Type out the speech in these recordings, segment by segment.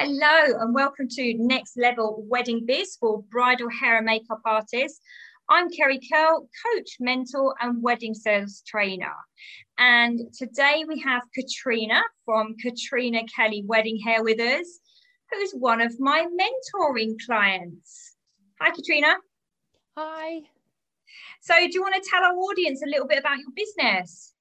Hello and welcome to Next Level Wedding Biz for bridal hair and makeup artists. I'm Kerry Curl, coach, mentor, and wedding sales trainer. And today we have Katrina from Katrina Kelly Wedding Hair with us, who's one of my mentoring clients. Hi, Katrina. Hi. So, do you want to tell our audience a little bit about your business?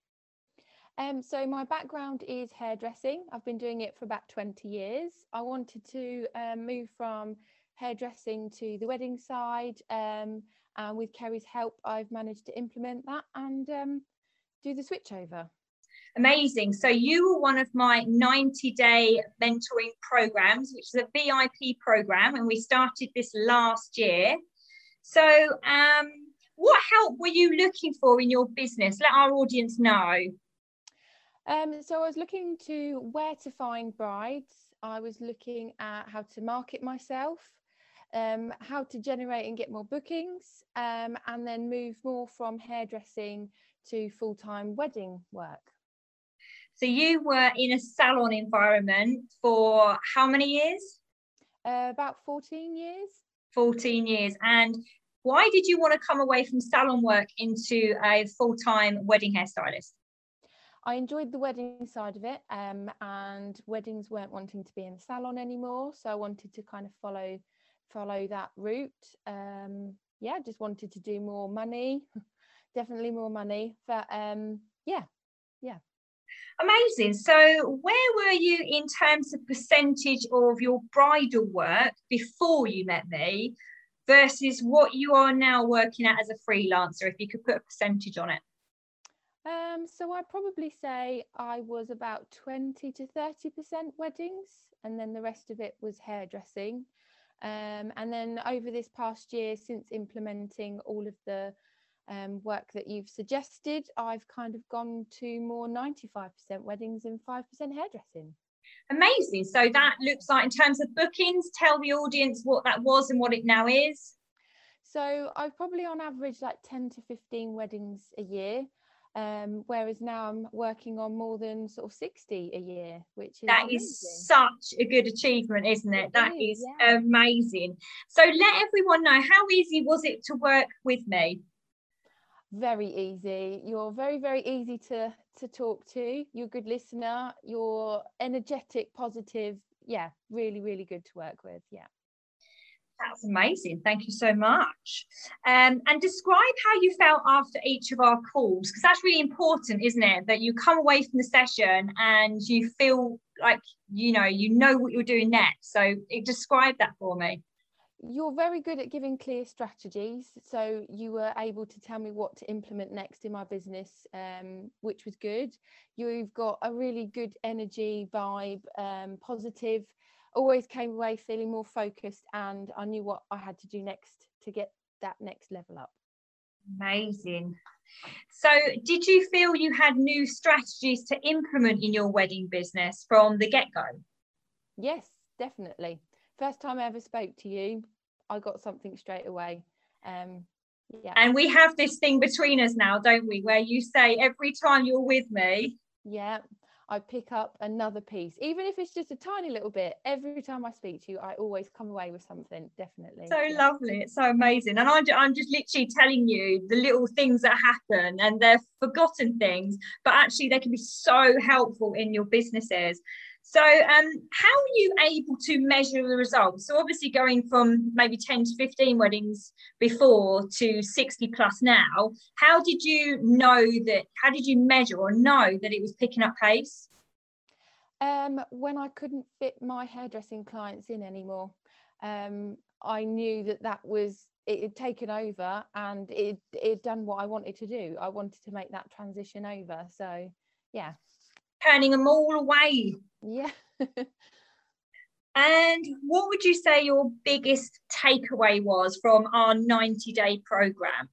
Um, so my background is hairdressing. I've been doing it for about 20 years. I wanted to um, move from hairdressing to the wedding side. Um, and with Kerry's help, I've managed to implement that and um, do the switchover. Amazing. So you were one of my 90 day mentoring programs, which is a VIP program, and we started this last year. So, um, what help were you looking for in your business? Let our audience know. Um, so I was looking to where to find brides. I was looking at how to market myself, um, how to generate and get more bookings, um, and then move more from hairdressing to full time wedding work. So you were in a salon environment for how many years? Uh, about 14 years. 14 years. And why did you want to come away from salon work into a full time wedding hairstylist? I enjoyed the wedding side of it, um, and weddings weren't wanting to be in the salon anymore, so I wanted to kind of follow follow that route. Um, yeah, just wanted to do more money, definitely more money. But um, yeah, yeah. Amazing. So, where were you in terms of percentage of your bridal work before you met me versus what you are now working at as a freelancer? If you could put a percentage on it. Um, so I'd probably say I was about 20 to 30% weddings, and then the rest of it was hairdressing. Um, and then over this past year, since implementing all of the um, work that you've suggested, I've kind of gone to more 95% weddings and 5% hairdressing. Amazing. So that looks like, in terms of bookings, tell the audience what that was and what it now is. So I've probably on average like 10 to 15 weddings a year. Um, whereas now I'm working on more than sort of 60 a year, which is that amazing. is such a good achievement, isn't it? it That is, is yeah. amazing. So let everyone know how easy was it to work with me? Very easy. You're very, very easy to to talk to. You're a good listener. You're energetic, positive. Yeah, really, really good to work with. Yeah. That's amazing. Thank you so much. Um, and describe how you felt after each of our calls, because that's really important, isn't it? That you come away from the session and you feel like you know you know what you're doing next. So describe that for me. You're very good at giving clear strategies. So you were able to tell me what to implement next in my business, um, which was good. You've got a really good energy, vibe, um, positive always came away feeling more focused and I knew what I had to do next to get that next level up. Amazing. So, did you feel you had new strategies to implement in your wedding business from the get go? Yes, definitely. First time I ever spoke to you, I got something straight away. Um, yeah. And we have this thing between us now, don't we? Where you say every time you're with me, yeah, I pick up another piece, even if it's just a tiny little bit. Every time I speak to you, I always come away with something. Definitely. So lovely. It's so amazing. And I'm, I'm just literally telling you the little things that happen and they're forgotten things, but actually they can be so helpful in your businesses. So, um, how are you able to measure the results? So, obviously, going from maybe 10 to 15 weddings before to 60 plus now, how did you know that? How did you measure or know that it was picking up pace? Um, when I couldn't fit my hairdressing clients in anymore, um, I knew that that was it had taken over and it it done what I wanted to do. I wanted to make that transition over. So, yeah turning them all away. Yeah. and what would you say your biggest takeaway was from our 90 day program?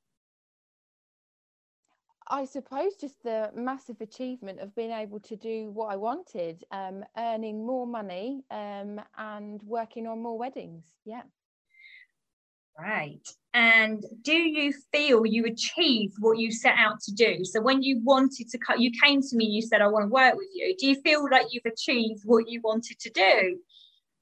I suppose just the massive achievement of being able to do what I wanted, um, earning more money um, and working on more weddings. Yeah. Right. And do you feel you achieved what you set out to do? So when you wanted to cut, you came to me, you said, I want to work with you. Do you feel like you've achieved what you wanted to do?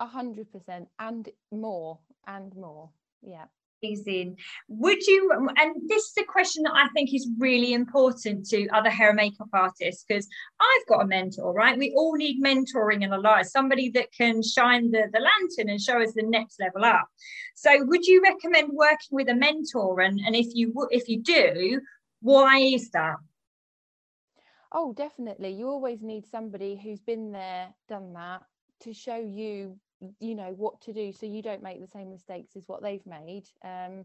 A hundred percent and more and more. Yeah amazing. Would you, and this is a question that I think is really important to other hair and makeup artists because I've got a mentor, right? We all need mentoring in our lives, somebody that can shine the, the lantern and show us the next level up. So would you recommend working with a mentor? And, and if you if you do, why is that? Oh, definitely. You always need somebody who's been there, done that to show you you know what to do so you don't make the same mistakes as what they've made. Um,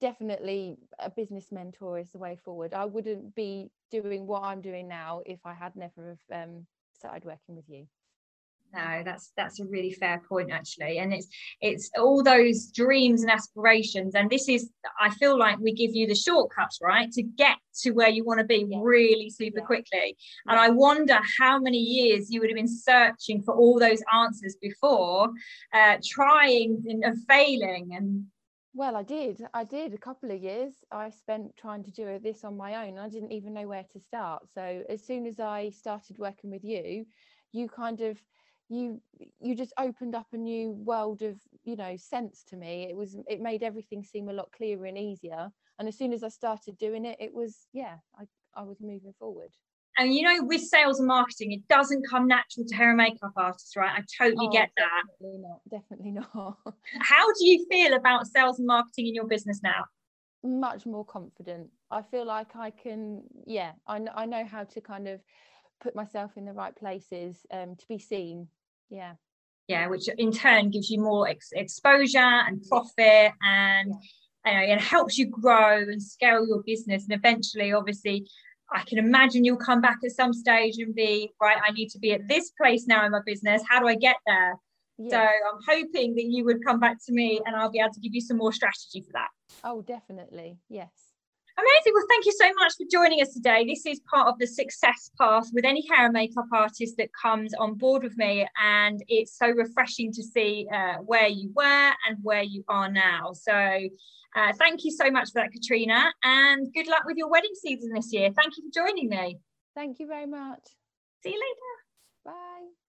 definitely a business mentor is the way forward. I wouldn't be doing what i'm doing now if i had never have um, started working with you no that's that's a really fair point actually and it's it's all those dreams and aspirations and this is i feel like we give you the shortcuts right to get to where you want to be yeah. really super yeah. quickly and i wonder how many years you would have been searching for all those answers before uh, trying and failing and well, I did. I did a couple of years. I spent trying to do this on my own. I didn't even know where to start. So as soon as I started working with you, you kind of you you just opened up a new world of you know sense to me. It was it made everything seem a lot clearer and easier. And as soon as i started doing it it was yeah i, I was moving forward. And you know with sales and marketing it doesn't come natural to hair and makeup artists right? I totally oh, get that. definitely not. Definitely not. How do you feel about sales and marketing in your business now? Much more confident. I feel like i can yeah i, I know how to kind of put myself in the right places um, to be seen yeah yeah which in turn gives you more ex- exposure and profit and yeah. and helps you grow and scale your business and eventually obviously I can imagine you'll come back at some stage and be right. I need to be at this place now in my business. How do I get there? Yes. So I'm hoping that you would come back to me and I'll be able to give you some more strategy for that. Oh, definitely. Yes. Amazing. Well, thank you so much for joining us today. This is part of the success path with any hair and makeup artist that comes on board with me. And it's so refreshing to see uh, where you were and where you are now. So, uh, thank you so much for that, Katrina. And good luck with your wedding season this year. Thank you for joining me. Thank you very much. See you later. Bye.